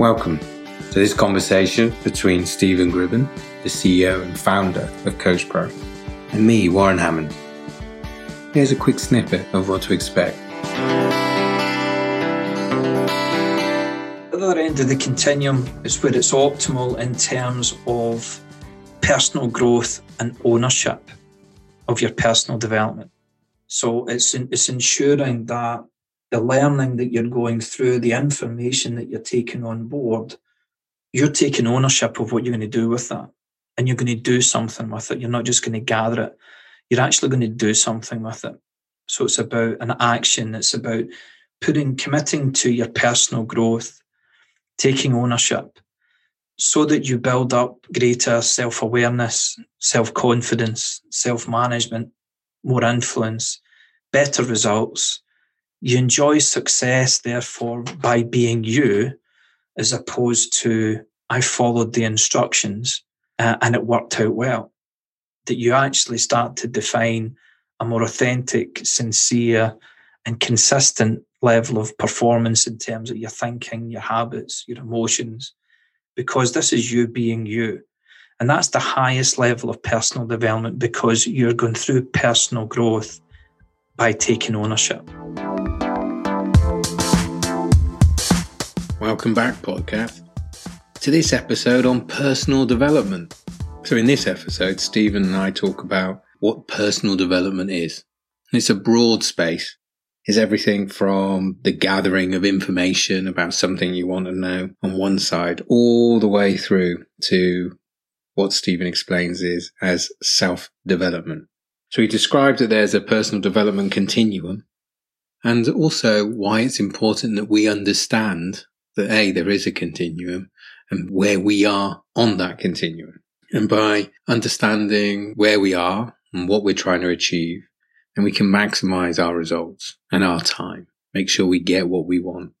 Welcome to this conversation between Stephen Gribben, the CEO and founder of Coach Pro, and me, Warren Hammond. Here's a quick snippet of what to expect. The other end of the continuum is where it's optimal in terms of personal growth and ownership of your personal development. So it's it's ensuring that the learning that you're going through, the information that you're taking on board, you're taking ownership of what you're going to do with that. And you're going to do something with it. You're not just going to gather it. You're actually going to do something with it. So it's about an action. It's about putting, committing to your personal growth, taking ownership so that you build up greater self awareness, self confidence, self management, more influence, better results. You enjoy success, therefore, by being you, as opposed to I followed the instructions uh, and it worked out well. That you actually start to define a more authentic, sincere, and consistent level of performance in terms of your thinking, your habits, your emotions, because this is you being you. And that's the highest level of personal development because you're going through personal growth by taking ownership. Welcome back, podcast, to this episode on personal development. So, in this episode, Stephen and I talk about what personal development is. It's a broad space. It's everything from the gathering of information about something you want to know on one side, all the way through to what Stephen explains is as self development. So he describes that there's a personal development continuum and also why it's important that we understand that A, there is a continuum and where we are on that continuum. And by understanding where we are and what we're trying to achieve, and we can maximize our results and our time, make sure we get what we want.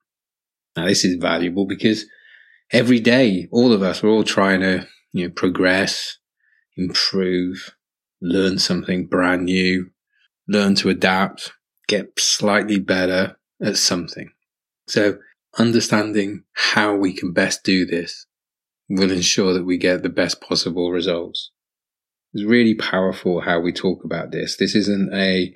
Now, this is valuable because every day, all of us, we're all trying to you know, progress, improve, learn something brand new, learn to adapt, get slightly better at something. So understanding how we can best do this will ensure that we get the best possible results. It's really powerful how we talk about this. This isn't a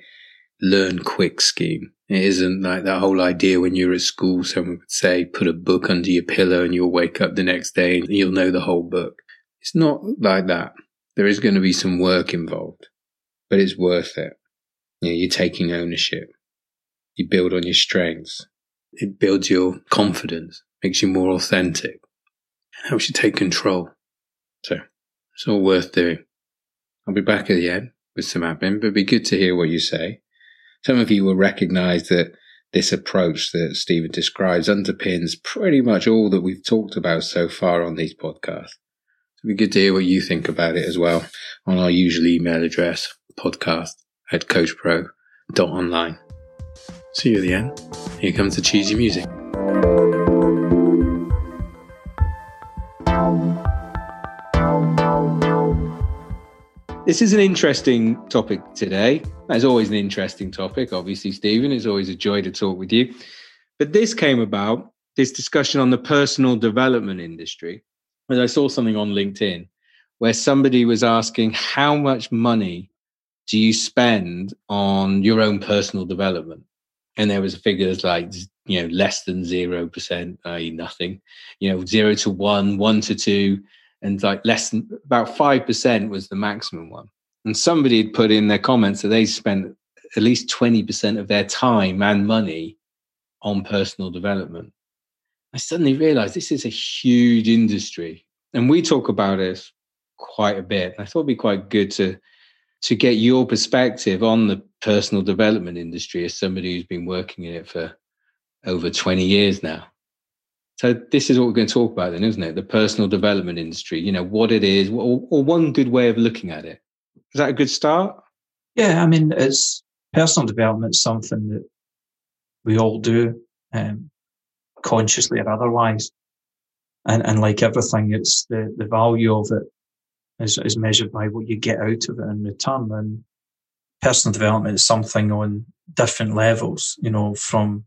learn quick scheme. It isn't like that whole idea when you're at school, someone would say, put a book under your pillow and you'll wake up the next day and you'll know the whole book. It's not like that. There is going to be some work involved, but it's worth it. You know, you're taking ownership. You build on your strengths. It builds your confidence, makes you more authentic, helps you take control. So it's all worth doing. I'll be back at the end with some admin, but it'd be good to hear what you say. Some of you will recognize that this approach that Stephen describes underpins pretty much all that we've talked about so far on these podcasts. It'd be good to hear what you think about it as well on our usual email address, podcast at coachpro.online. See you at the end. Here comes the cheesy music. This is an interesting topic today. As always, an interesting topic. Obviously, Stephen, it's always a joy to talk with you. But this came about, this discussion on the personal development industry I saw something on LinkedIn where somebody was asking how much money do you spend on your own personal development? And there was figures like you know less than zero percent, i.e., nothing. You know, zero to one, one to two, and like less than about five percent was the maximum one. And somebody had put in their comments that they spent at least twenty percent of their time and money on personal development. I suddenly realized this is a huge industry. And we talk about it quite a bit. I thought it'd be quite good to to get your perspective on the personal development industry as somebody who's been working in it for over 20 years now. So this is what we're going to talk about then, isn't it? The personal development industry, you know, what it is, or, or one good way of looking at it. Is that a good start? Yeah, I mean, it's personal development, something that we all do. Um, consciously or otherwise. And, and like everything, it's the, the value of it is, is measured by what you get out of it in return. And personal development is something on different levels, you know, from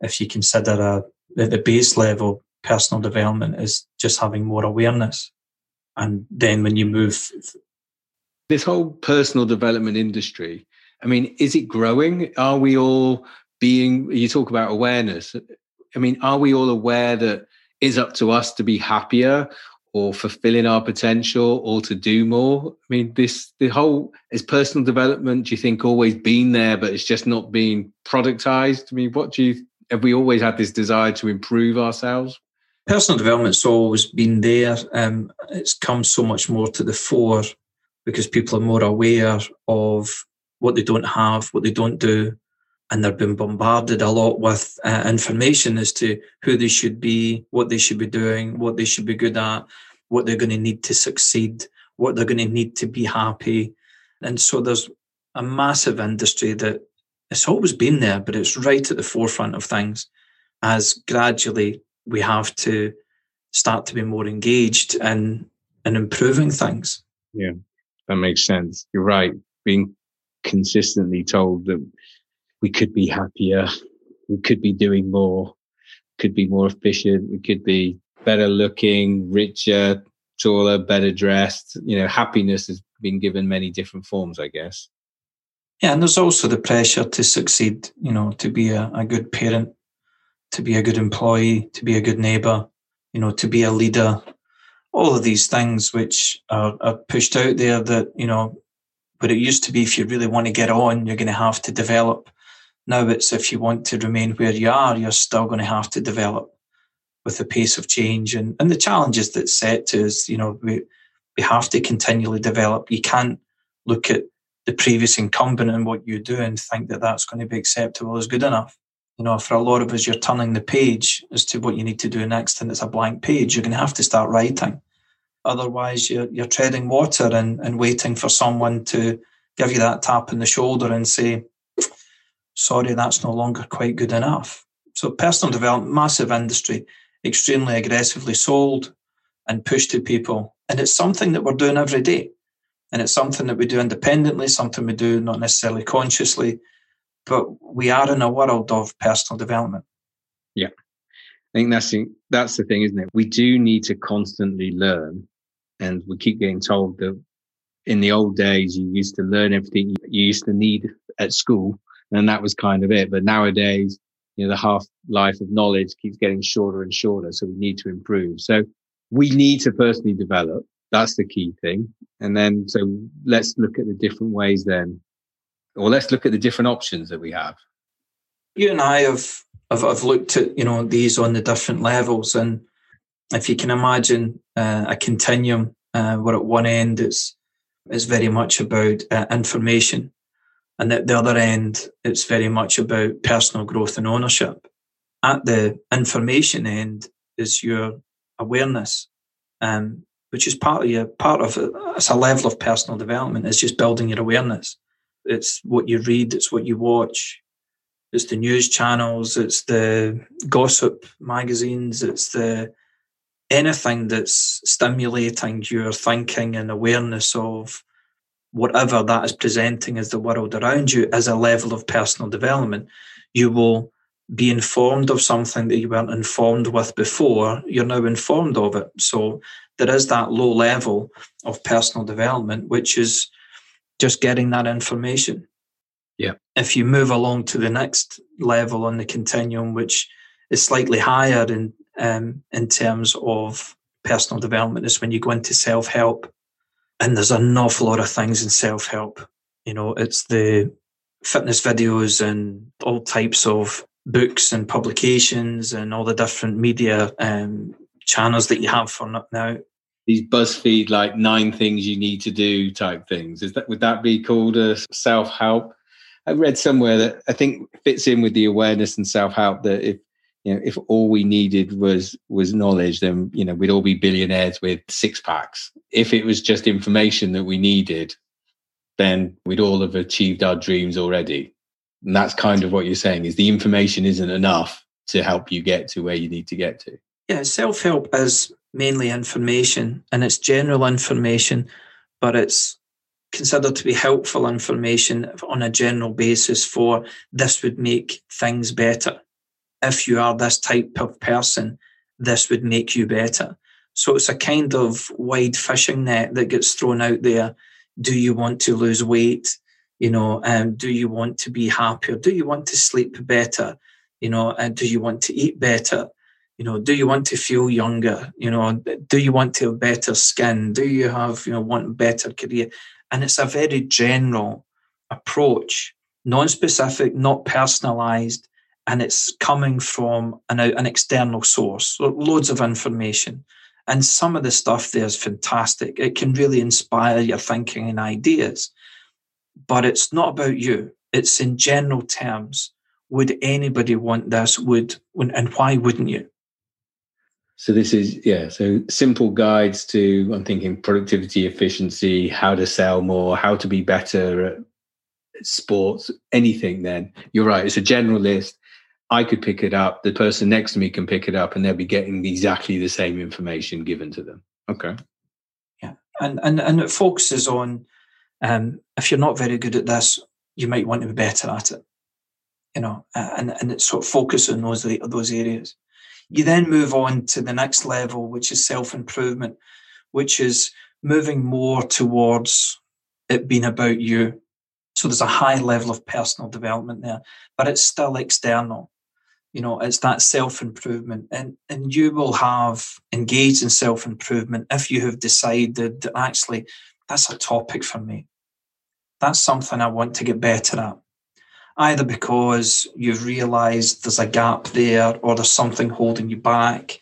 if you consider a, at the base level, personal development is just having more awareness. And then when you move. This whole personal development industry, I mean, is it growing? Are we all being, you talk about awareness. I mean, are we all aware that it's up to us to be happier or fulfilling our potential or to do more? I mean, this, the whole, is personal development, do you think always been there, but it's just not being productized? I mean, what do you, have we always had this desire to improve ourselves? Personal development's always been there. Um, it's come so much more to the fore because people are more aware of what they don't have, what they don't do, and they're being bombarded a lot with uh, information as to who they should be, what they should be doing, what they should be good at, what they're going to need to succeed, what they're going to need to be happy. And so there's a massive industry that it's always been there, but it's right at the forefront of things as gradually we have to start to be more engaged in, in improving things. Yeah, that makes sense. You're right. Being consistently told that we could be happier, we could be doing more, could be more efficient, we could be better looking, richer, taller, better dressed. You know, happiness has been given many different forms, I guess. Yeah, and there's also the pressure to succeed, you know, to be a, a good parent, to be a good employee, to be a good neighbor, you know, to be a leader. All of these things which are, are pushed out there that, you know, but it used to be if you really want to get on, you're going to have to develop now it's if you want to remain where you are, you're still going to have to develop with the pace of change and, and the challenges that's set to us. You know, we, we have to continually develop. You can't look at the previous incumbent and what you do and think that that's going to be acceptable as good enough. You know, for a lot of us, you're turning the page as to what you need to do next, and it's a blank page. You're going to have to start writing. Otherwise, you're, you're treading water and, and waiting for someone to give you that tap on the shoulder and say, sorry, that's no longer quite good enough. So personal development, massive industry, extremely aggressively sold and pushed to people. And it's something that we're doing every day. And it's something that we do independently, something we do not necessarily consciously, but we are in a world of personal development. Yeah. I think that's the, that's the thing, isn't it? We do need to constantly learn. And we keep getting told that in the old days, you used to learn everything you used to need at school and that was kind of it. But nowadays, you know, the half life of knowledge keeps getting shorter and shorter. So we need to improve. So we need to personally develop. That's the key thing. And then, so let's look at the different ways then, or let's look at the different options that we have. You and I have, have, have looked at, you know, these on the different levels. And if you can imagine uh, a continuum uh, where at one end it's, it's very much about uh, information and at the other end, it's very much about personal growth and ownership. At the information end is your awareness, um, which is part of your part of it. It's a level of personal development. It's just building your awareness. It's what you read. It's what you watch. It's the news channels. It's the gossip magazines. It's the anything that's stimulating your thinking and awareness of whatever that is presenting as the world around you as a level of personal development. You will be informed of something that you weren't informed with before. You're now informed of it. So there is that low level of personal development, which is just getting that information. Yeah. If you move along to the next level on the continuum, which is slightly higher in um, in terms of personal development, is when you go into self help and there's an awful lot of things in self help. You know, it's the fitness videos and all types of books and publications and all the different media um, channels that you have for now. These BuzzFeed like nine things you need to do type things. Is that would that be called a self help? I read somewhere that I think fits in with the awareness and self help that if you know, if all we needed was was knowledge, then you know we'd all be billionaires with six packs. If it was just information that we needed, then we'd all have achieved our dreams already. And that's kind of what you're saying: is the information isn't enough to help you get to where you need to get to. Yeah, self help is mainly information, and it's general information, but it's considered to be helpful information on a general basis for this would make things better if you are this type of person, this would make you better. So it's a kind of wide fishing net that gets thrown out there. Do you want to lose weight? You know, um, do you want to be happier? Do you want to sleep better? You know, and do you want to eat better? You know, do you want to feel younger? You know, do you want to have better skin? Do you have, you know, want better career? And it's a very general approach, non-specific, not personalized, and it's coming from an, an external source, loads of information. And some of the stuff there is fantastic. It can really inspire your thinking and ideas. But it's not about you. It's in general terms. Would anybody want this? Would and why wouldn't you? So this is yeah. So simple guides to I'm thinking productivity, efficiency, how to sell more, how to be better at sports, anything. Then you're right. It's a general list. I could pick it up, the person next to me can pick it up, and they'll be getting exactly the same information given to them. Okay. Yeah. And and and it focuses on um, if you're not very good at this, you might want to be better at it. You know, and and it's sort of focus on those those areas. You then move on to the next level, which is self improvement, which is moving more towards it being about you. So there's a high level of personal development there, but it's still external you know it's that self-improvement. And and you will have engaged in self-improvement if you have decided that actually that's a topic for me. That's something i want to get better at. Either because you've realized there's a gap there or there's something holding you back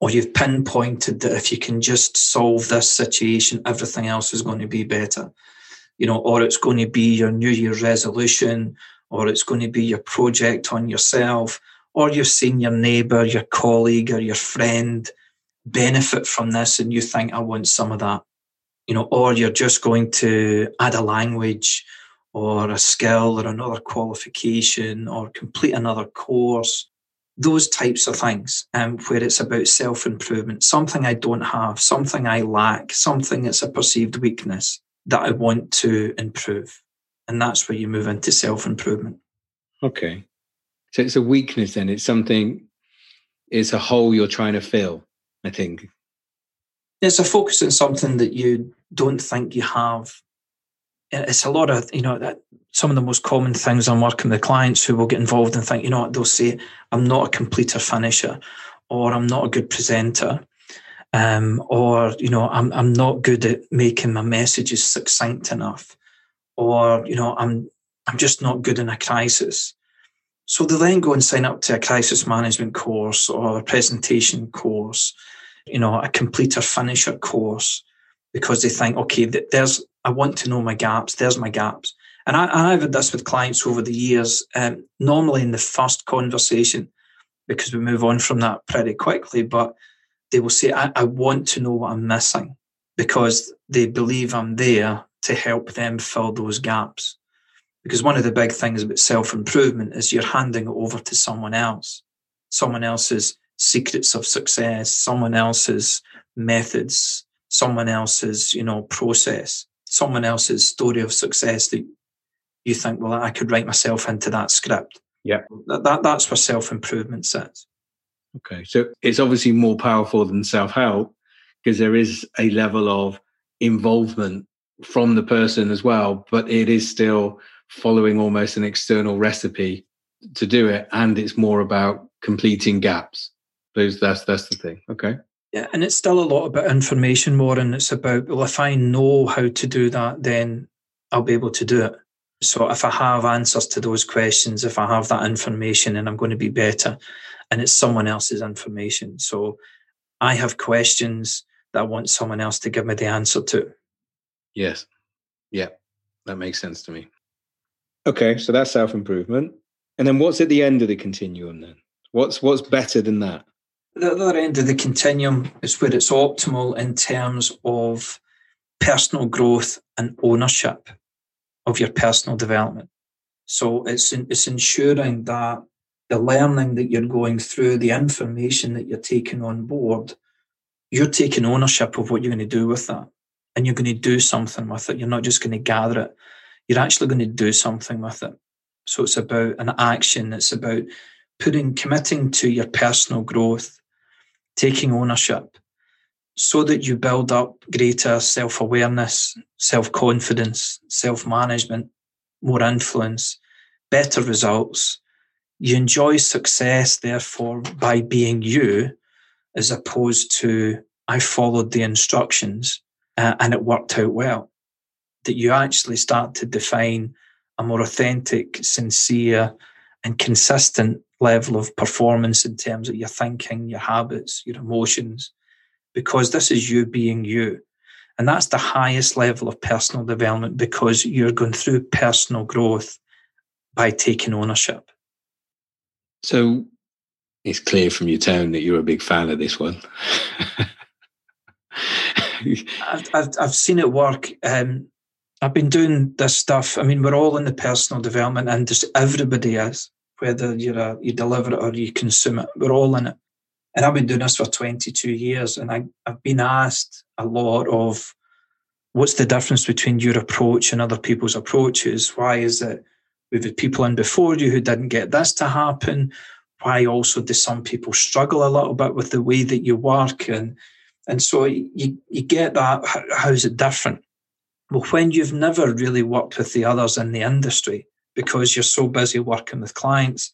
or you've pinpointed that if you can just solve this situation everything else is going to be better. You know or it's going to be your new year resolution or it's going to be your project on yourself, or you've seen your neighbour, your colleague, or your friend benefit from this and you think, I want some of that. You know, or you're just going to add a language or a skill or another qualification or complete another course. Those types of things, um, where it's about self improvement, something I don't have, something I lack, something that's a perceived weakness that I want to improve. And that's where you move into self improvement. Okay. So it's a weakness then. It's something, it's a hole you're trying to fill, I think. It's a focus on something that you don't think you have. It's a lot of, you know, that some of the most common things I'm working with clients who will get involved and think, you know what, they'll say, I'm not a completer finisher, or I'm not a good presenter. Um, or you know I'm I'm not good at making my messages succinct enough or you know i'm i'm just not good in a crisis. So they then go and sign up to a crisis management course or a presentation course you know a completer finisher course because they think okay there's i want to know my gaps there's my gaps. And I, have had this with clients over the years um, normally in the first conversation because we move on from that pretty quickly but they will say I, I want to know what i'm missing because they believe i'm there to help them fill those gaps. Because one of the big things about self improvement is you're handing it over to someone else, someone else's secrets of success, someone else's methods, someone else's, you know, process, someone else's story of success that you think, well, I could write myself into that script. Yeah. That, that that's where self improvement sits. Okay. So it's obviously more powerful than self help because there is a level of involvement from the person as well, but it is still following almost an external recipe to do it, and it's more about completing gaps. Those that's that's the thing. Okay. Yeah, and it's still a lot about information more, and it's about well, if I know how to do that, then I'll be able to do it. So if I have answers to those questions, if I have that information, and I'm going to be better, and it's someone else's information. So I have questions that I want someone else to give me the answer to. Yes. Yeah. That makes sense to me. Okay, so that's self improvement. And then what's at the end of the continuum then? What's what's better than that? The other end of the continuum is where it's optimal in terms of personal growth and ownership of your personal development. So it's it's ensuring that the learning that you're going through, the information that you're taking on board, you're taking ownership of what you're going to do with that and you're going to do something with it. You're not just going to gather it. You're actually going to do something with it. So it's about an action. It's about putting, committing to your personal growth, taking ownership so that you build up greater self awareness, self confidence, self management, more influence, better results. You enjoy success, therefore, by being you, as opposed to I followed the instructions uh, and it worked out well. That you actually start to define a more authentic, sincere, and consistent level of performance in terms of your thinking, your habits, your emotions, because this is you being you. And that's the highest level of personal development because you're going through personal growth by taking ownership. So it's clear from your tone that you're a big fan of this one. I've, I've, seen it work. Um, I've been doing this stuff. I mean, we're all in the personal development industry. Everybody is, whether you're a, you deliver it or you consume it. We're all in it. And I've been doing this for 22 years, and I, I've been asked a lot of what's the difference between your approach and other people's approaches? Why is it we've had people in before you who didn't get this to happen? Why also do some people struggle a little bit with the way that you work? And and so you, you get that. How's it different? Well, when you've never really worked with the others in the industry because you're so busy working with clients,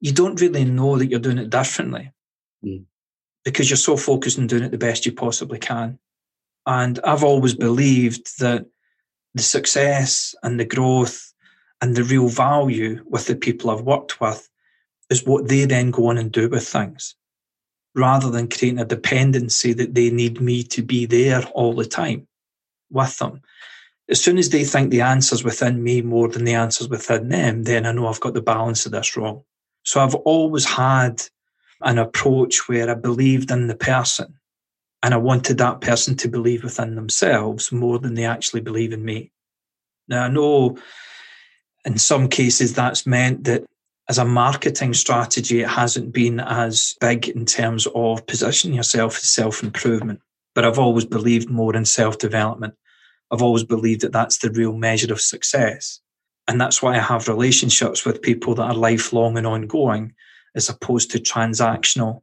you don't really know that you're doing it differently mm. because you're so focused on doing it the best you possibly can. And I've always believed that the success and the growth and the real value with the people I've worked with is what they then go on and do with things rather than creating a dependency that they need me to be there all the time with them. As soon as they think the answer's within me more than the answer's within them, then I know I've got the balance of this wrong. So I've always had an approach where I believed in the person and I wanted that person to believe within themselves more than they actually believe in me. Now, I know in some cases that's meant that as a marketing strategy, it hasn't been as big in terms of positioning yourself as self improvement. But I've always believed more in self development. I've always believed that that's the real measure of success. And that's why I have relationships with people that are lifelong and ongoing, as opposed to transactional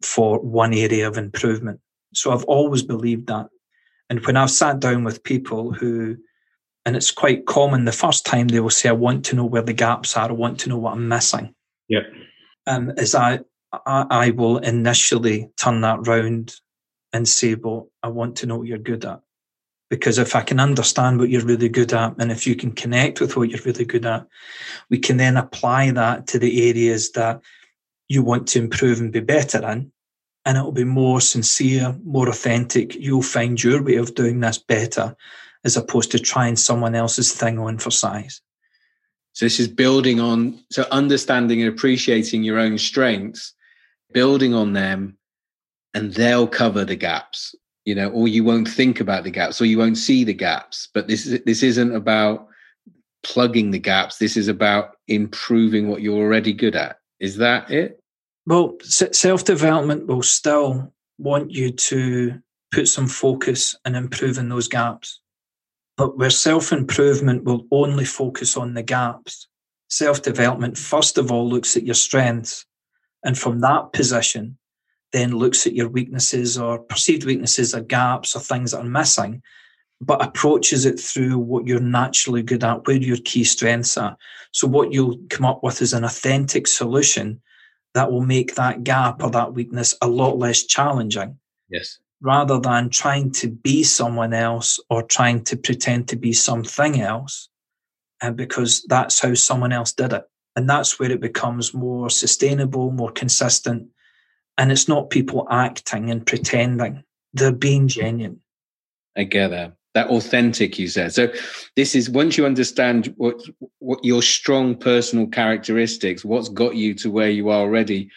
for one area of improvement. So I've always believed that. And when I've sat down with people who and it's quite common the first time they will say, I want to know where the gaps are, I want to know what I'm missing. Yeah. Um, is I, I, I will initially turn that round and say, Well, I want to know what you're good at. Because if I can understand what you're really good at, and if you can connect with what you're really good at, we can then apply that to the areas that you want to improve and be better in. And it will be more sincere, more authentic. You'll find your way of doing this better as opposed to trying someone else's thing on for size. So this is building on, so understanding and appreciating your own strengths, building on them, and they'll cover the gaps, you know, or you won't think about the gaps or you won't see the gaps. But this is this isn't about plugging the gaps. This is about improving what you're already good at. Is that it? Well, self development will still want you to put some focus and improving those gaps. But where self improvement will only focus on the gaps, self development first of all looks at your strengths. And from that position, then looks at your weaknesses or perceived weaknesses or gaps or things that are missing, but approaches it through what you're naturally good at, where your key strengths are. So, what you'll come up with is an authentic solution that will make that gap or that weakness a lot less challenging. Yes rather than trying to be someone else or trying to pretend to be something else, and because that's how someone else did it. And that's where it becomes more sustainable, more consistent. And it's not people acting and pretending, they're being genuine. I get that. That authentic, you said. So, this is once you understand what what your strong personal characteristics, what's got you to where you are already,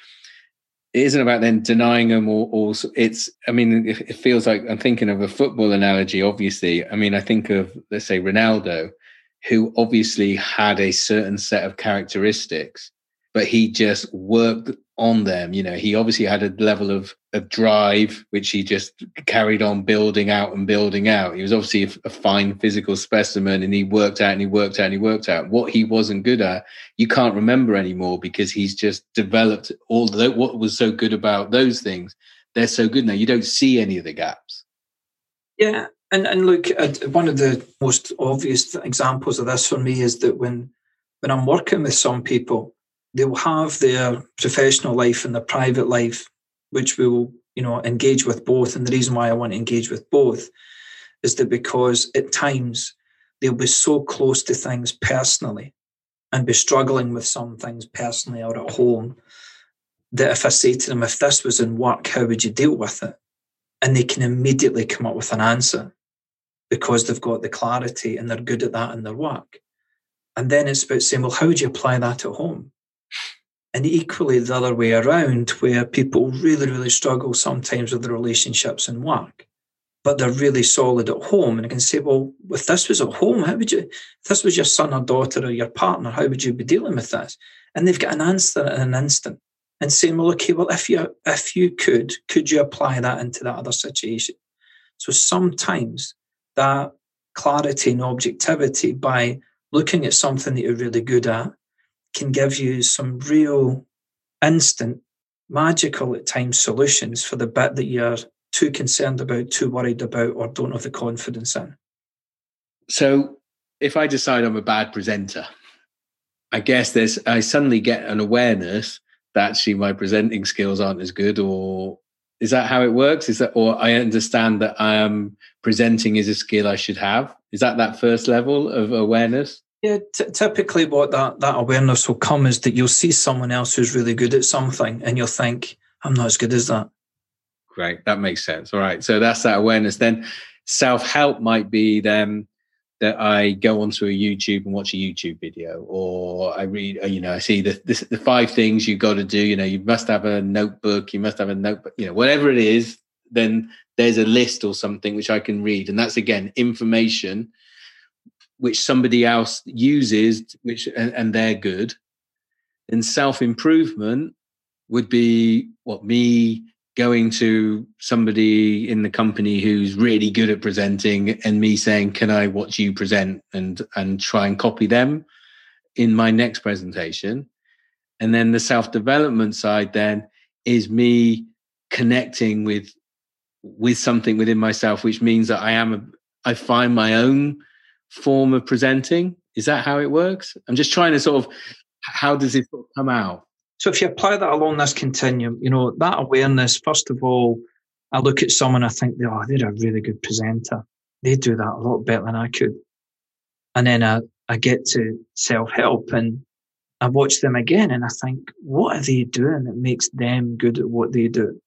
it isn't about then denying them or, or it's i mean it, it, feels like i'm thinking of a football analogy obviously i mean i think of let's say ronaldo who obviously had a certain set of characteristics but he just worked on them. You know, he obviously had a level of, of drive, which he just carried on building out and building out. He was obviously a, a, fine physical specimen and he worked out and he worked out and he worked out. What he wasn't good at, you can't remember anymore because he's just developed all the, what was so good about those things. They're so good now. You don't see any of the gaps. Yeah. And, and look, uh, one of the most obvious examples of this for me is that when, when I'm working with some people, they'll have their professional life and their private life, which we will, you know, engage with both. And the reason why I want to engage with both is that because at times they'll be so close to things personally and be struggling with some things personally or at home that if I say to them, if this was in work, how would you deal with it? And they can immediately come up with an answer because they've got the clarity and they're good at that in their work. And then it's about saying, well, how would you apply that at home? And equally the other way around, where people really, really struggle sometimes with the relationships and work, but they're really solid at home. And I can say, well, if this was at home, how would you, if this was your son or daughter or your partner, how would you be dealing with this? And they've got an answer in an instant. And saying, well, okay, well, if you if you could, could you apply that into that other situation? So sometimes that clarity and objectivity by looking at something that you're really good at can give you some real instant, magical at times solutions for the bit that you're too concerned about, too worried about, or don't have the confidence in. So, if I decide I'm a bad presenter, I guess there's I suddenly get an awareness that actually my presenting skills aren't as good, or is that how it works? Is that, or I understand that I am presenting is a skill I should have? Is that that first level of awareness? Yeah, t- typically what that, that awareness will come is that you'll see someone else who's really good at something and you'll think, I'm not as good as that. Great. That makes sense. All right. So that's that awareness. Then self help might be then that I go onto a YouTube and watch a YouTube video, or I read, uh, you know, I see the, the, the five things you've got to do. You know, you must have a notebook, you must have a notebook, you know, whatever it is, then there's a list or something which I can read. And that's again information which somebody else uses, which and, and they're good, then self improvement would be what me going to somebody in the company who's really good at presenting and me saying can i watch you present and and try and copy them in my next presentation? And then the self development side then is me connecting with with something within myself which means that i am a, i find my own form of presenting? Is that how it works? I'm just trying to sort of, how does it come out? So if you apply that along this continuum, you know, that awareness, first of all, I look at someone, I think, oh, they're a really good presenter. They do that a lot better than I could. And then I, I get to self help and I watch them again and I think, what are they doing that makes them good at what they do?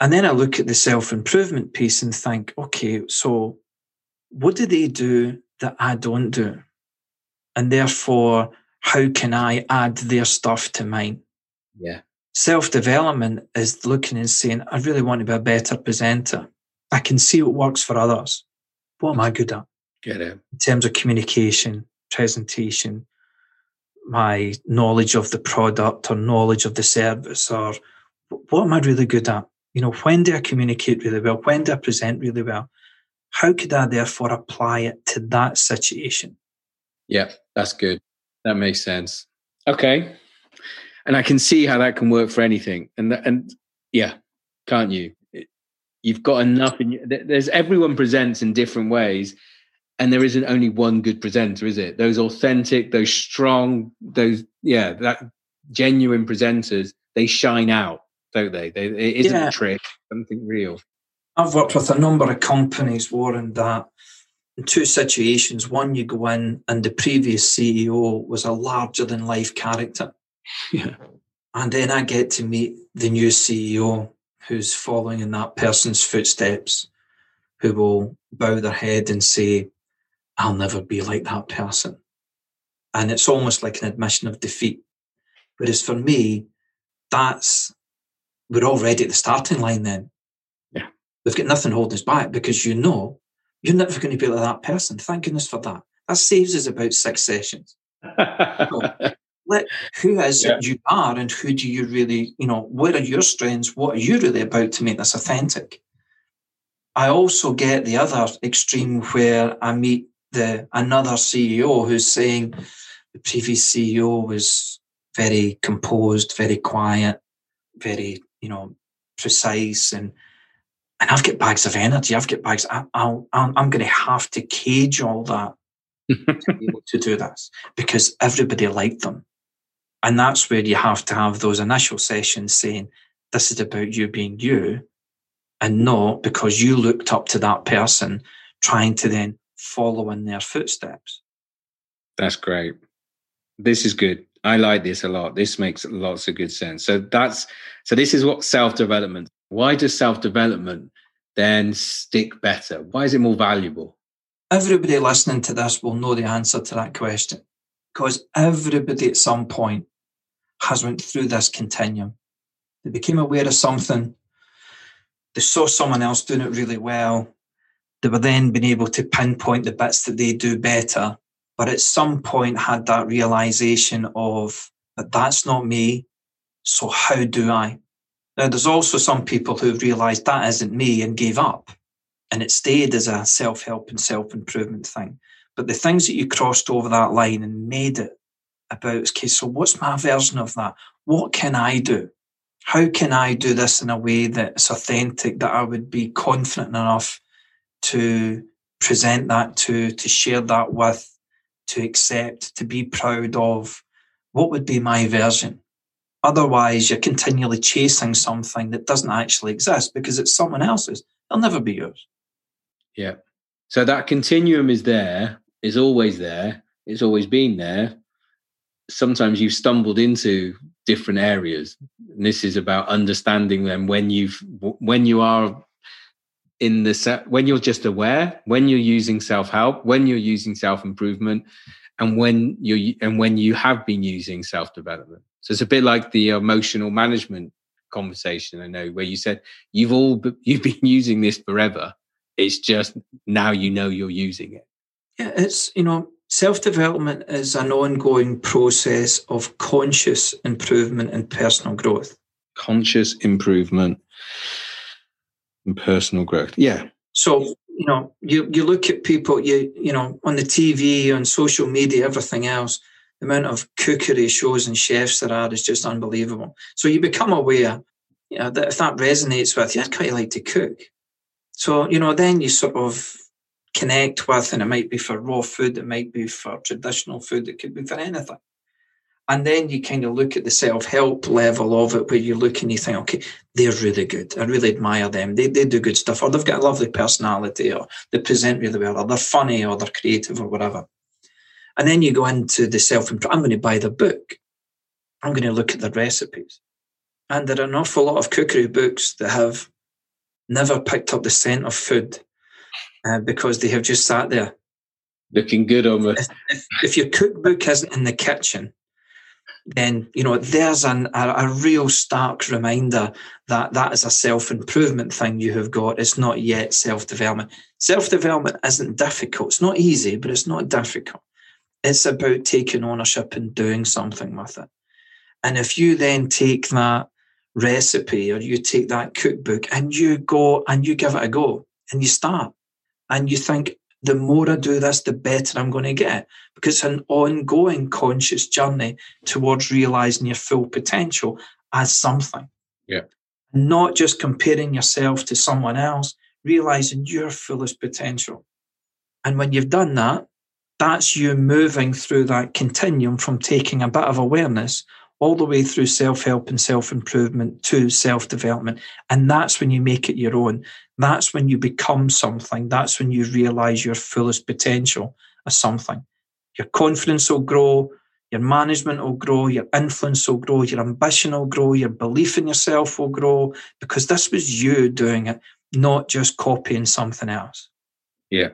And then I look at the self improvement piece and think, okay, so what do they do that I don't do? And therefore, how can I add their stuff to mine? Yeah. Self development is looking and saying, I really want to be a better presenter. I can see what works for others. What am I good at? Get it. In terms of communication, presentation, my knowledge of the product or knowledge of the service, or what am I really good at? You know, when do I communicate really well? When do I present really well? How could I therefore apply it to that situation? Yeah, that's good. That makes sense. Okay. And I can see how that can work for anything. And and yeah, can't you? You've got enough in you. There's everyone presents in different ways, and there isn't only one good presenter, is it? Those authentic, those strong, those yeah, that genuine presenters, they shine out, don't they? they it isn't yeah. a trick, something real. I've worked with a number of companies, Warren, that in two situations. One, you go in and the previous CEO was a larger than life character. Yeah. And then I get to meet the new CEO who's following in that person's footsteps, who will bow their head and say, I'll never be like that person. And it's almost like an admission of defeat. Whereas for me, that's, we're already at the starting line then. We've got nothing holding us back because you know you're never going to be like that person. Thank goodness for that. That saves us about six sessions. let who is yeah. you are and who do you really, you know, what are your strengths? What are you really about to make this authentic? I also get the other extreme where I meet the another CEO who's saying the previous CEO was very composed, very quiet, very, you know, precise and and I've got bags of energy. I've got bags. I, I'll, I'm, I'm going to have to cage all that to be able to do this because everybody liked them. And that's where you have to have those initial sessions saying, this is about you being you and not because you looked up to that person trying to then follow in their footsteps. That's great. This is good. I like this a lot. This makes lots of good sense. So that's so this is what self-development. Why does self-development then stick better? Why is it more valuable? Everybody listening to this will know the answer to that question. Because everybody at some point has went through this continuum. They became aware of something, they saw someone else doing it really well. They were then being able to pinpoint the bits that they do better, but at some point had that realization of that that's not me. So how do I? Now there's also some people who've realized that isn't me and gave up. And it stayed as a self-help and self-improvement thing. But the things that you crossed over that line and made it about, okay, so what's my version of that? What can I do? how can I do this in a way that's authentic, that I would be confident enough to present that to, to share that with, to accept, to be proud of? What would be my version? Otherwise, you're continually chasing something that doesn't actually exist because it's someone else's. It'll never be yours. Yeah. So that continuum is there, is always there, it's always been there. Sometimes you've stumbled into different areas and this is about understanding them when you've when you are in the set when you're just aware when you're using self-help when you're using self-improvement and when you and when you have been using self-development so it's a bit like the emotional management conversation i know where you said you've all you've been using this forever it's just now you know you're using it yeah it's you know Self development is an ongoing process of conscious improvement and personal growth. Conscious improvement and personal growth. Yeah. So, you know, you, you look at people, you you know, on the TV, on social media, everything else, the amount of cookery shows and chefs there are is just unbelievable. So you become aware, you know, that if that resonates with you, I'd quite like to cook. So, you know, then you sort of connect with, and it might be for raw food, it might be for traditional food, it could be for anything. And then you kind of look at the self help level of it, where you look and you think, okay, they're really good. I really admire them. They, they do good stuff, or they've got a lovely personality, or they present really well, or they're funny, or they're creative, or whatever. And then you go into the self improvement. I'm going to buy the book. I'm going to look at the recipes. And there are an awful lot of cookery books that have never picked up the scent of food uh, because they have just sat there. Looking good on If, if, if, your cookbook isn't in the kitchen, then you know there's an, a, a real stark reminder that that is a self improvement thing you have got. It's not yet self development. Self development isn't difficult. It's not easy, but it's not difficult. It's about taking ownership and doing something with it. And if you then take that recipe or you take that cookbook and you go and you give it a go and you start and you think, the more I do this, the better I'm going to get. Because it's an ongoing conscious journey towards realizing your full potential as something. Yeah. Not just comparing yourself to someone else, realizing your fullest potential. And when you've done that, that's you moving through that continuum from taking a bit of awareness all the way through self help and self improvement to self development. And that's when you make it your own. That's when you become something. That's when you realize your fullest potential as something. Your confidence will grow, your management will grow, your influence will grow, your ambition will grow, your belief in yourself will grow because this was you doing it, not just copying something else. Yeah.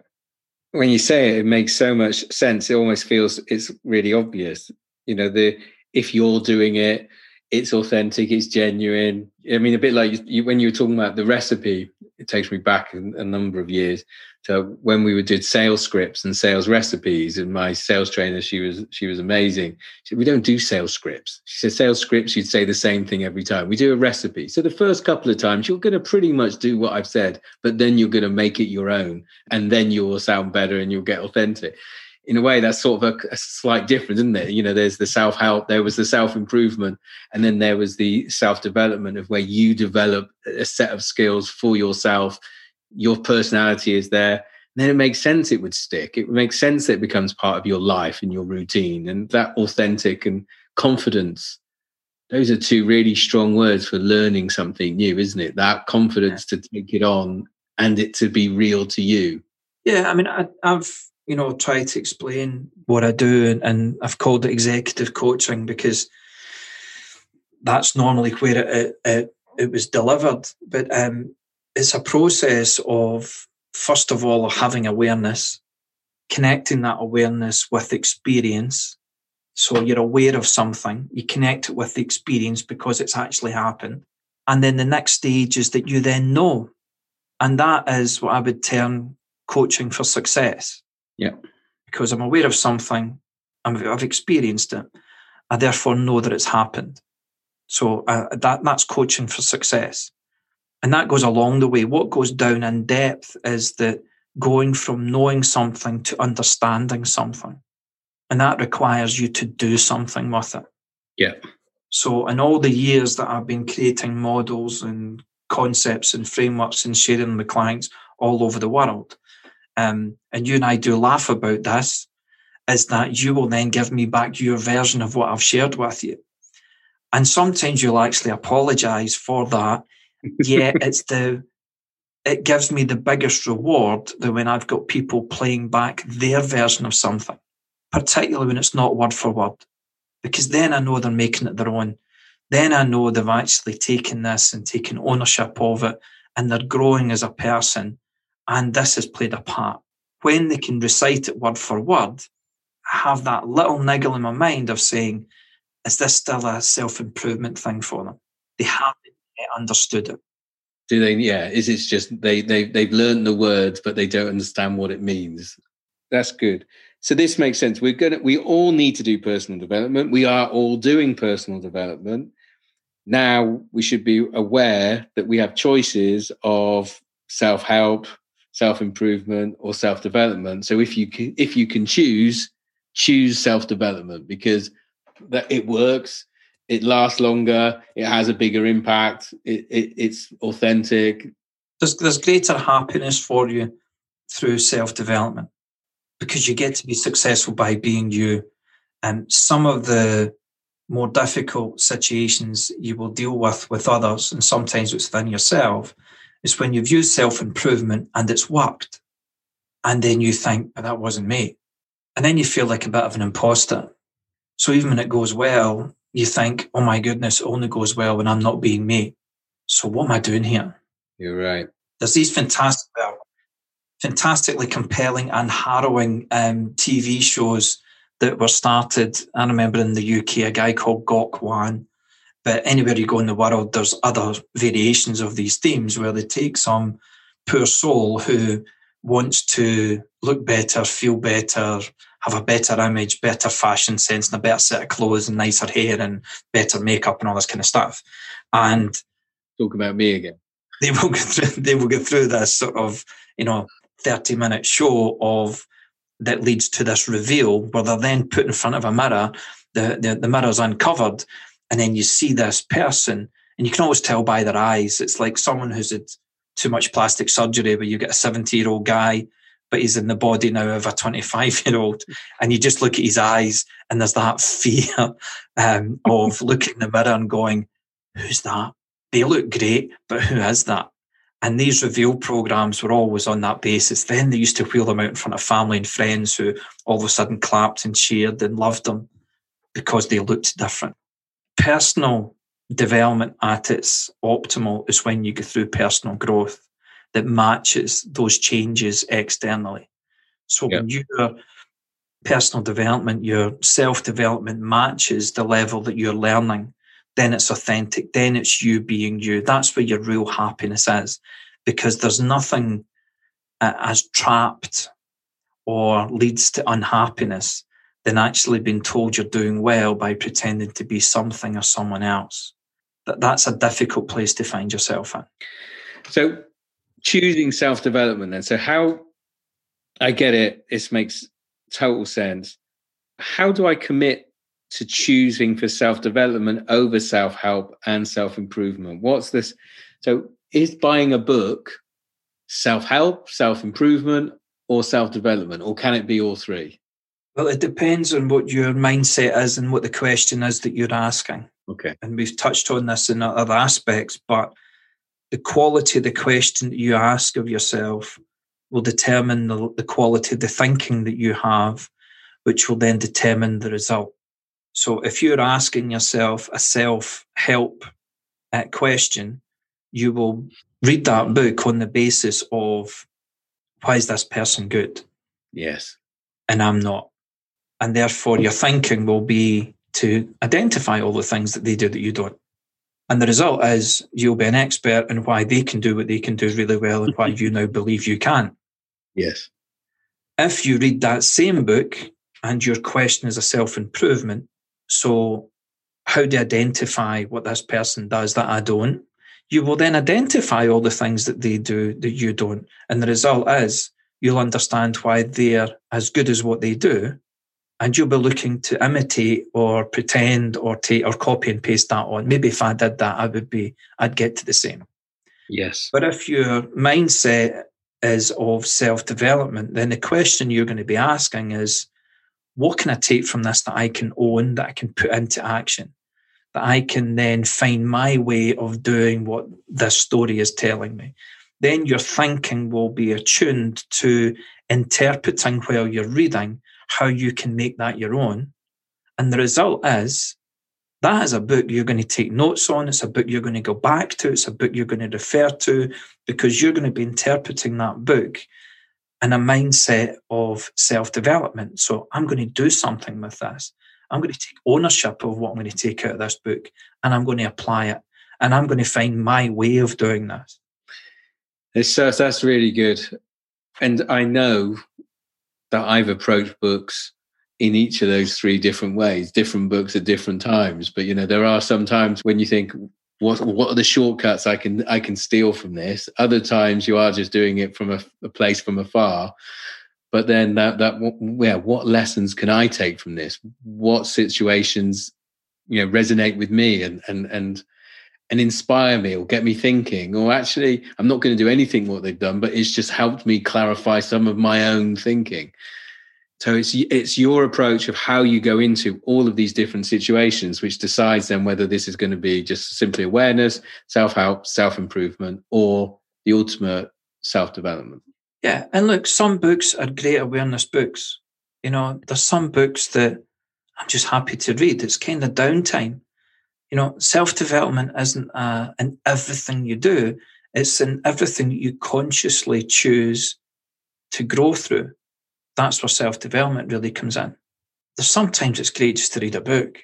When you say it, it makes so much sense. It almost feels it's really obvious. You know, the if you're doing it, it's authentic, it's genuine. I mean, a bit like you, when you were talking about the recipe, it takes me back a, number of years to when we do sales scripts and sales recipes. And my sales trainer, she was she was amazing. She said, "We don't do sales scripts." She said, "Sales scripts, you'd say the same thing every time. We do a recipe. So the first couple of times, you're going to pretty much do what I've said, but then you're going to make it your own, and then you will sound better and you'll get authentic." In a way that's sort of a, a, slight difference isn't it? You know there's the self-help there was the self-improvement and then there was the self-development of where you develop a set of skills for yourself. Your personality is there. And then it makes sense it would stick. It makes sense that it becomes part of your life and your routine and that authentic and confidence. Those are two really strong words for learning something new isn't it? That confidence yeah. to take it on and it to be real to you. Yeah i mean I, i've you know, try to explain what I do, and I've called it executive coaching because that's normally where it it, it was delivered. But um, it's a process of first of all having awareness, connecting that awareness with experience. So you're aware of something, you connect it with the experience because it's actually happened. And then the next stage is that you then know. And that is what I would term coaching for success. Yeah. Because I'm aware of something, i have experienced it, I therefore know that it's happened. So uh, that that's coaching for success, and that goes along the way. What goes down in depth is that going from knowing something to understanding something, and that requires you to do something with it. Yeah. So in all the years that I've been creating models and concepts and frameworks and sharing with clients all over the world, um, and you and I do laugh about this, is that you will then give me back your version of what I've shared with you. And sometimes you'll actually apologize for that. yeah, it's the it gives me the biggest reward that when I've got people playing back their version of something, particularly when it's not word for word, because then I know they're making it their own. Then I know they've actually taken this and taken ownership of it and they're growing as a person and this has played a part. When they can recite it word for word, I have that little niggle in my mind of saying, is this still a self improvement thing for them? They haven't understood it. Do they? Yeah. Is it just they they they've learned the words, but they don't understand what it means? That's good. So this makes sense. We're gonna we all need to do personal development. We are all doing personal development. Now we should be aware that we have choices of self help, self improvement or self development. So if you can, if you can choose, choose self development because that it works, it lasts longer, it has a bigger impact, it, it, it's authentic. There's there's greater happiness for you through self development because you get to be successful by being you. And some of the more difficult situations you will deal with with others, and sometimes within yourself, is when you've used self improvement and it's worked. And then you think, but that wasn't me. And then you feel like a bit of an imposter. So even when it goes well, you think, oh my goodness, it only goes well when I'm not being me. So what am I doing here? You're right. There's these fantastic, fantastically compelling and harrowing um, TV shows that were started. I remember in the UK, a guy called Gok Wan but anywhere you go in the world, there's other variations of these themes where they take some poor soul who wants to look better, feel better, have a better image, better fashion sense, and a better set of clothes and nicer hair and better makeup and all this kind of stuff. And talk about me again. They will go through, they will go through this sort of, you know, 30 minute show of that leads to this reveal where they're then put in front of a mirror, the, the, the mirror's uncovered, and then you see this person and you can always tell by their eyes. It's like someone who's had too much plastic surgery where you get a 70 year old guy but he's in the body now of a 25 year old and you just look at his eyes and there's that fear um, of looking in the mirror and going who's that? They look great but who is that? And these reveal programs were always on that basis. Then they used to wheel them out in front of family and friends who all of a sudden clapped and cheered and loved them because they looked different personal development at its optimal is when you go through personal growth that matches those changes externally. So when your personal development, your self development matches the level that you're learning, then it's authentic. Then it's you being you. That's where your real happiness is. because there's nothing uh, as trapped or leads to unhappiness than actually being told you're doing well by pretending to be something or someone else. That that's a difficult place to find yourself in. So choosing self development then. So how I get it, this makes total sense. How do I commit to choosing for self development over self help and self improvement? What's this? So is buying a book self help, self improvement, or self development, or can it be all three? Well, it depends on what your mindset is and what the question is that you're asking. Okay. And we've touched on this in other aspects, but the quality of the question that you ask of yourself will determine the, the quality of the thinking that you have, which will then determine the result. So if you're asking yourself a self help uh, question, you will read that book on the basis of why is this person good? Yes. And I'm not. And therefore, your thinking will be to identify all the things that they do that you don't. And the result is you'll be an expert in why they can do what they can do really well and why you now believe you can. Yes. If you read that same book and your question is a self improvement, so how to identify what this person does that I don't, you will then identify all the things that they do that you don't. And the result is you'll understand why they're as good as what they do. And you'll be looking to imitate or pretend or take or copy and paste that on. Maybe if I did that, I would be, I'd get to the same. Yes. But if your mindset is of self development, then the question you're going to be asking is, what can I take from this that I can own, that I can put into action? that I can then find my way of doing what this story is telling me. Then your thinking will be attuned to interpreting while you're reading how you can make that your own. And the result is that is a book you're going to take notes on. It's a book you're going to go back to. It's a book you're going to refer to because you're going to be interpreting that book in a mindset of self development. So I'm going to do something with this. I'm going to take ownership of what I'm going to take out of this book and I'm going to apply it. And I'm going to find my way of doing this. It's, uh, that's really good. And I know that I've approached books in each of those three different ways, different books at different times. But you know, there are some times when you think, what what are the shortcuts I can I can steal from this? Other times you are just doing it from a, a place from afar but then that that yeah what lessons can i take from this what situations you know resonate with me and and and and inspire me or get me thinking or actually i'm not going to do anything what they've done but it's just helped me clarify some of my own thinking so it's it's your approach of how you go into all of these different situations which decides then whether this is going to be just simply awareness self-help self-improvement or the ultimate self-development yeah, and look, some books are great awareness books. You know, there's some books that I'm just happy to read. It's kind of downtime. You know, self development isn't uh, in everything you do, it's in everything you consciously choose to grow through. That's where self development really comes in. There's sometimes it's great just to read a book,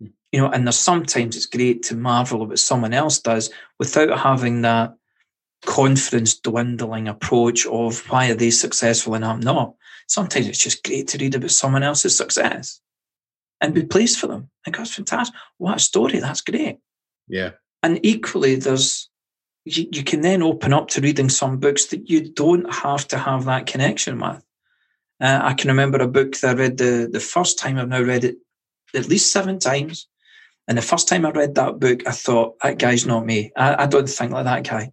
hmm. you know, and there's sometimes it's great to marvel at what someone else does without having that confidence dwindling approach of why are they successful and I'm not. Sometimes it's just great to read about someone else's success and be pleased for them. Like, that's fantastic. What a story. That's great. Yeah. And equally, there's, you, you can then open up to reading some books that you don't have to have that connection with. Uh, I can remember a book that I read the, the first time. I've now read it at least seven times. And the first time I read that book, I thought, that guy's not me. I, I don't think like that guy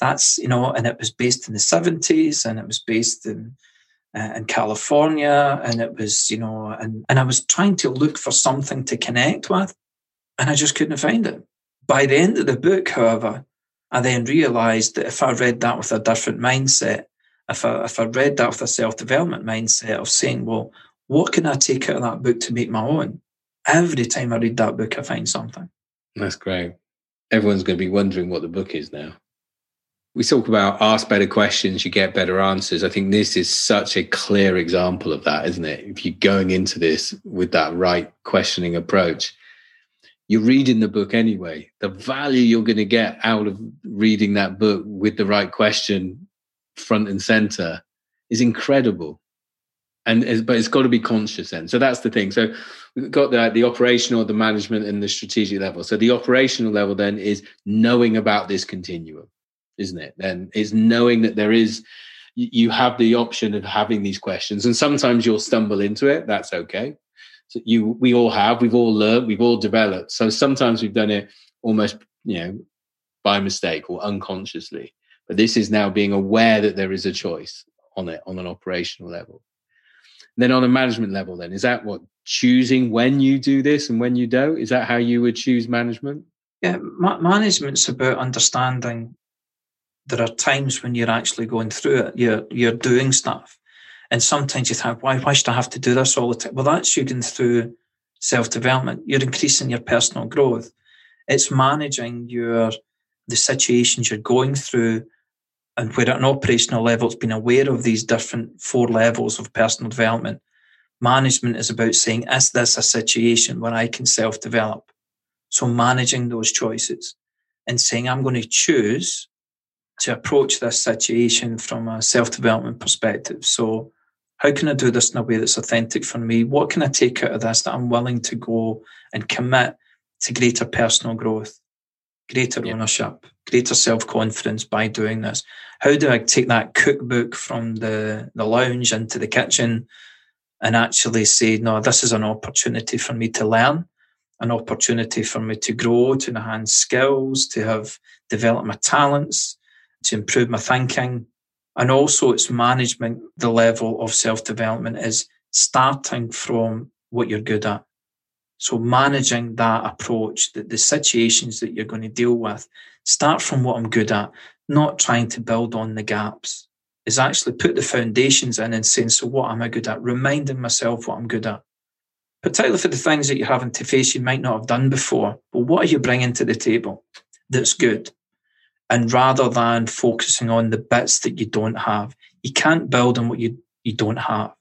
that's you know and it was based in the 70s and it was based in uh, in California and it was you know and and I was trying to look for something to connect with and I just couldn't find it. By the end of the book however I then realized that if I read that with a different mindset if I if I read that with a self-development mindset of saying well what can I take out of that book to make my own? Every time I read that book I find something. That's great. Everyone's going to be wondering what the book is now we talk about ask better questions, you get better answers. I think this is such a clear example of that, isn't it? If you're going into this with that right questioning approach, you're reading the book anyway. The value you're going to get out of reading that book with the right question front and center is incredible. And but it's got to be conscious then. So that's the thing. So we've got the, the operational, the management, and the strategic level. So the operational level then is knowing about this continuum, isn't it? Then is knowing that there is you have the option of having these questions, and sometimes you'll stumble into it. That's okay. So you we all have we've all learned we've all developed. So sometimes we've done it almost you know by mistake or unconsciously. But this is now being aware that there is a choice on it on an operational level. And then on a management level then is that what choosing when you do this and when you don't? Is that how you would choose management? Yeah ma- management's about understanding there are times when you're actually going through it you're you're doing stuff and sometimes you think, why, why should I have to do this all the time? Well, that's you going through self development. You're increasing your personal growth. It's managing your the situations you're going through and where at an operational level it's been aware of these different four levels of personal development. Management is about saying, is this a situation where I can self develop? So managing those choices and saying, I'm going to choose to approach this situation from a self development perspective. So how can I do this in a way that's authentic for me? What can I take out of this that I'm willing to go and commit to greater personal growth, greater yeah. ownership, greater self confidence by doing this? How do I take that cookbook from the, the lounge into the kitchen and actually say, no, this is an opportunity for me to learn, an opportunity for me to grow, to enhance skills, to have develop my talents, to improve my thinking, and also it's management, the level of self development is starting from what you're good at. So managing that approach, that the situations that you're going to deal with, start from what I'm good at, not trying to build on the gaps. Is actually put the foundations in and saying, so what am I good at? Reminding myself what I'm good at. Particularly for the things that you're having to face you might not have done before. But what are you bringing to the table that's good? And rather than focusing on the bits that you don't have, you can't build on what you, you don't have.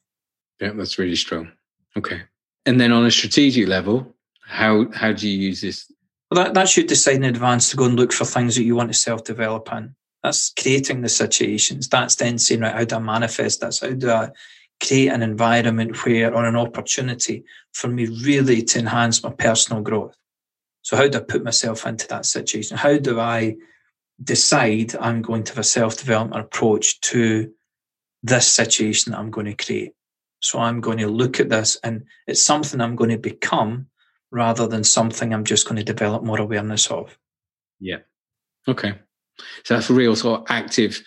Yeah, that's really strong. Okay. And then on a strategic level, how how do you use this? Well, that, that's you decide in advance to go and look for things that you want to self develop in. That's creating the situations. That's then saying, right, how do I manifest That's How do I create an environment where, or an opportunity for me really to enhance my personal growth? So, how do I put myself into that situation? How do I decide I'm going to have a self development approach to this situation that I'm going to create. So I'm going to look at this and it's something I'm going to become rather than something I'm just going to develop more awareness of. Yeah. Okay. So that's a real sort of active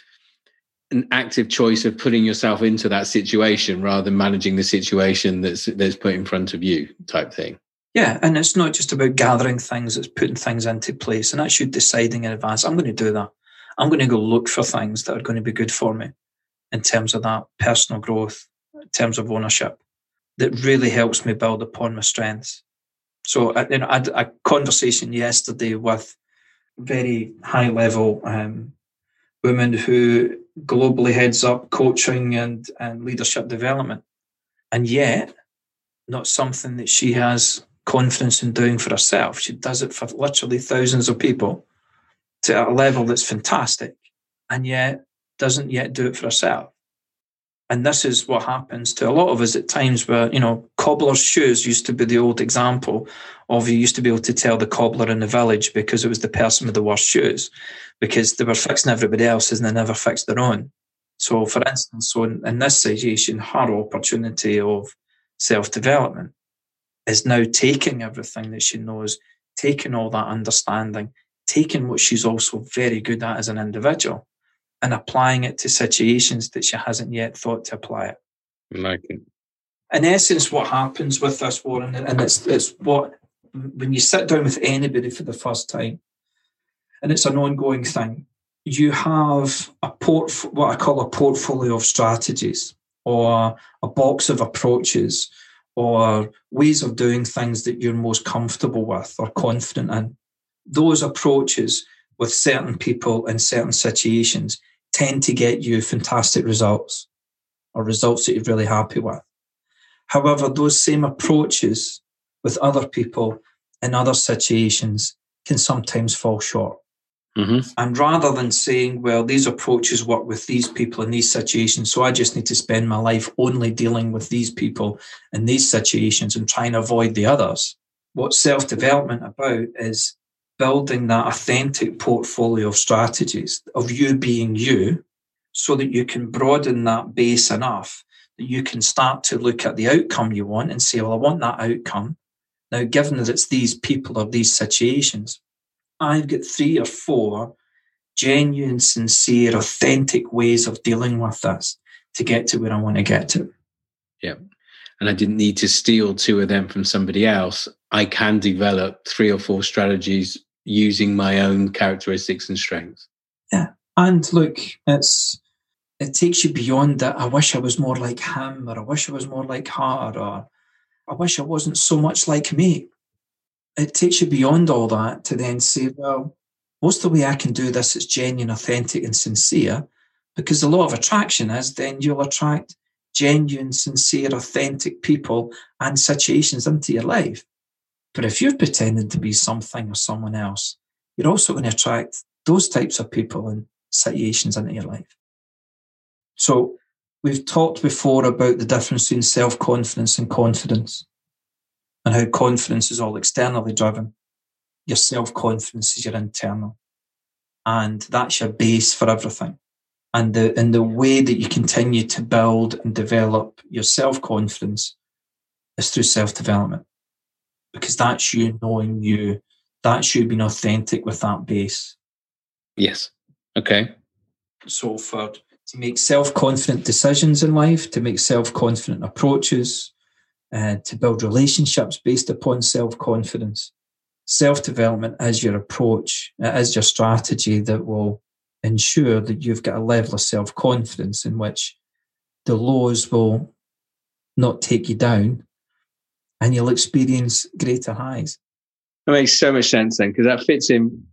an active choice of putting yourself into that situation rather than managing the situation that's that's put in front of you type thing. Yeah, and it's not just about gathering things, it's putting things into place. And that's you deciding in advance, I'm going to do that. I'm going to go look for things that are going to be good for me in terms of that personal growth, in terms of ownership, that really helps me build upon my strengths. So, you know, I had a conversation yesterday with very high level um, women who globally heads up coaching and, and leadership development. And yet, not something that she has confidence in doing for herself. She does it for literally thousands of people to a level that's fantastic, and yet doesn't yet do it for herself. And this is what happens to a lot of us at times where, you know, cobbler's shoes used to be the old example of you used to be able to tell the cobbler in the village because it was the person with the worst shoes, because they were fixing everybody else's and they never fixed their own. So, for instance, so in, in this situation, her opportunity of self development is now taking everything that she knows, taking all that understanding, taking what she's also very good at as an individual and applying it to situations that she hasn't yet thought to apply it. Like it. In essence, what happens with this, Warren, and it's, it's what, when you sit down with anybody for the first time, and it's an ongoing thing, you have a port, what I call a portfolio of strategies or a box of approaches or ways of doing things that you're most comfortable with or confident in. Those approaches with certain people in certain situations tend to get you fantastic results or results that you're really happy with. However, those same approaches with other people in other situations can sometimes fall short. Mm-hmm. And rather than saying, well, these approaches work with these people in these situations, so I just need to spend my life only dealing with these people in these situations and trying to avoid the others, what self development about is building that authentic portfolio of strategies of you being you so that you can broaden that base enough that you can start to look at the outcome you want and say, well, I want that outcome. Now, given that it's these people or these situations, I've got three or four genuine, sincere, authentic ways of dealing with this to get to where I want to get to. Yeah. And I didn't need to steal two of them from somebody else. I can develop three or four strategies using my own characteristics and strengths. Yeah. And look, it's it takes you beyond that. I wish I was more like him, or I wish I was more like her, or I wish I wasn't so much like me it takes you beyond all that to then say, well, what's the way I can do this that's genuine, authentic, and sincere? Because the law of attraction is then you'll attract genuine, sincere, authentic people and situations into your life. But if you're pretending to be something or someone else, you're also going to attract those types of people and situations into your life. So we've talked before about the difference between self confidence and confidence and how confidence is all externally driven. Your self confidence is your internal. And that's your base for everything. And the and the way that you continue to build and develop your self confidence is through self development. Because that's you knowing you, that's you being authentic with that base. Yes. Okay. So for to make self confident decisions in life, to make self confident approaches, uh, to build relationships based upon self confidence. Self development is your approach, it is your strategy that will ensure that you've got a level of self confidence in which the lows will not take you down and you'll experience greater highs. That makes so much sense then, because that fits in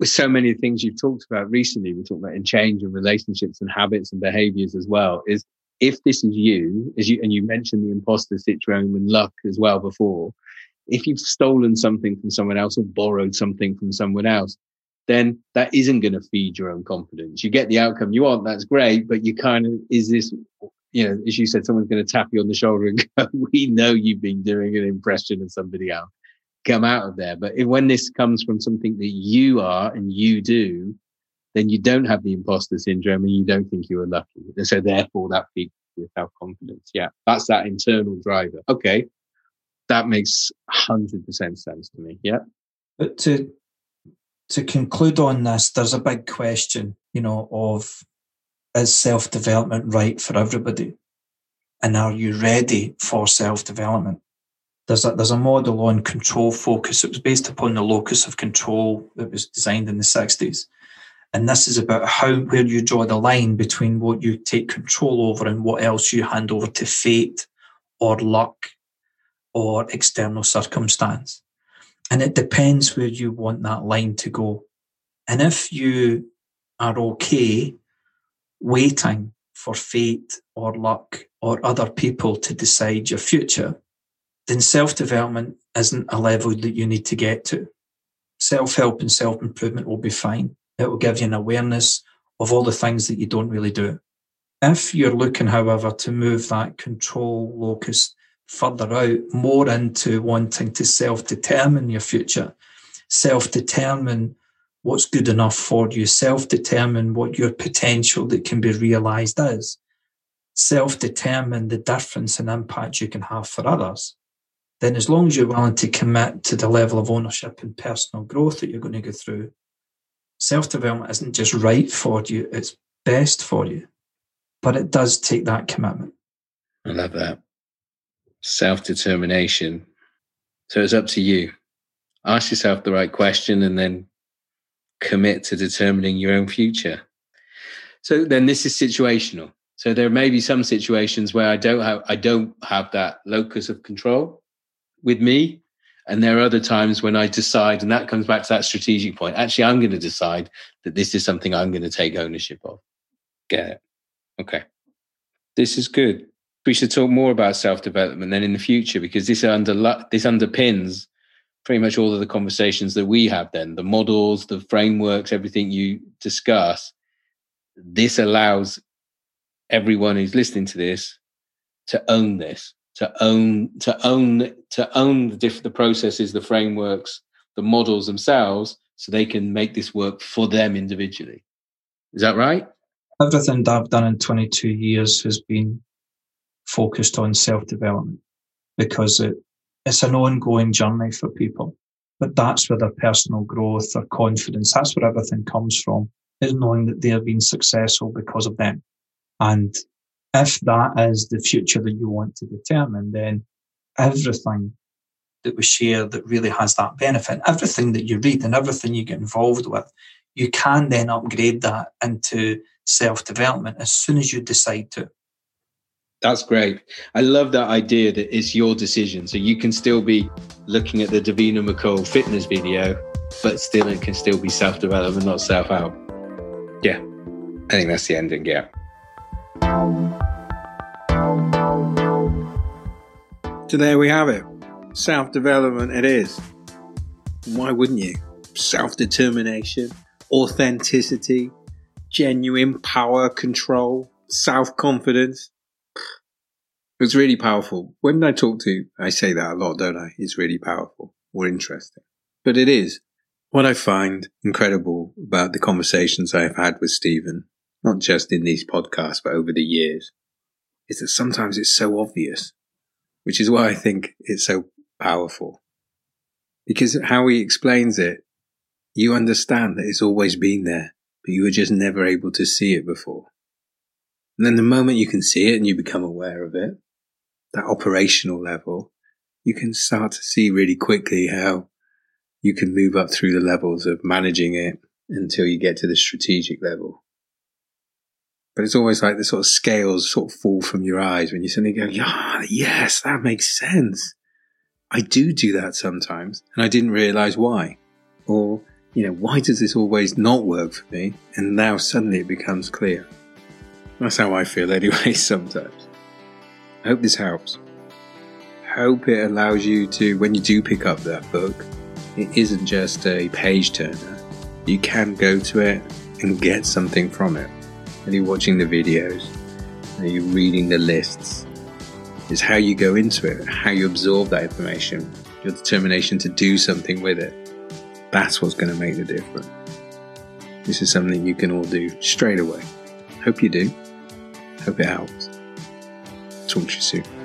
with so many things you've talked about recently. We talked about in change and relationships and habits and behaviors as well. Is if this is you, as you and you mentioned the imposter syndrome and luck as well before, if you've stolen something from someone else or borrowed something from someone else, then that isn't going to feed your own confidence. You get the outcome you want, that's great, but you kind of is this, you know, as you said, someone's going to tap you on the shoulder and go, "We know you've been doing an impression of somebody else." Come out of there. But if, when this comes from something that you are and you do, then you don't have the imposter syndrome and you don't think you are lucky. And so therefore that feeds your self confidence. Yeah. That's that internal driver. Okay. That makes hundred percent sense to me. Yeah. But to to conclude on this, there's a big question, you know, of is self development right for everybody? And are you ready for self development? There's a, there's a model on control focus. It was based upon the locus of control that was designed in the 60s. And this is about how where you draw the line between what you take control over and what else you hand over to fate or luck or external circumstance. And it depends where you want that line to go. And if you are okay waiting for fate or luck or other people to decide your future, then self development isn't a level that you need to get to. Self help and self improvement will be fine. It will give you an awareness of all the things that you don't really do. If you're looking, however, to move that control locus further out, more into wanting to self determine your future, self determine what's good enough for you, self determine what your potential that can be realized is, self determine the difference and impact you can have for others, then as long as you're willing to commit to the level of ownership and personal growth that you're going to go through, self development isn't just right for you, it's best for you. But it does take that commitment. I love that. Self determination. So it's up to you. Ask yourself the right question and then commit to determining your own future. So then this is situational. So there may be some situations where I don't have I don't have that locus of control with me. And there are other times when I decide, and that comes back to that strategic point. Actually, I'm going to decide that this is something I'm going to take ownership of. Get it? Okay. This is good. We should talk more about self development then in the future because this under this underpins pretty much all of the conversations that we have then, the models, the frameworks, everything you discuss, this allows everyone who's listening to this to own this, to own, to own, to own the, diff- the processes, the frameworks, the models themselves, so they can make this work for them individually. Is that right? Everything that I've done in 22 years has been focused on self development because it, it's an ongoing journey for people. But that's where their personal growth, their confidence, that's where everything comes from, is knowing that they have been successful because of them. And if that is the future that you want to determine, then everything that we share that really has that benefit, everything that you read and everything you get involved with, you can then upgrade that into self development as soon as you decide to. That's great. I love that idea that it's your decision. So you can still be looking at the Davina McCall fitness video, but still it can still be self development, not self help. Yeah. I think that's the ending. Yeah. So there we have it. Self development it is. Why wouldn't you? Self determination, authenticity, genuine power control, self confidence. It's really powerful. When I talk to, I say that a lot, don't I? It's really powerful or interesting. But it is. What I find incredible about the conversations I've had with Stephen, not just in these podcasts, but over the years, is that sometimes it's so obvious, which is why I think it's so powerful. Because how he explains it, you understand that it's always been there, but you were just never able to see it before. And then the moment you can see it and you become aware of it, that operational level, you can start to see really quickly how you can move up through the levels of managing it until you get to the strategic level. But it's always like the sort of scales sort of fall from your eyes when you suddenly go, yeah, yes, that makes sense. I do do that sometimes and I didn't realize why. Or, you know, why does this always not work for me? And now suddenly it becomes clear. That's how I feel anyway sometimes. I hope this helps. Hope it allows you to, when you do pick up that book, it isn't just a page turner. You can go to it and get something from it. Are you watching the videos? Are you reading the lists? It's how you go into it, how you absorb that information, your determination to do something with it. That's what's going to make the difference. This is something you can all do straight away. Hope you do. Hope it helps. Talk to you soon.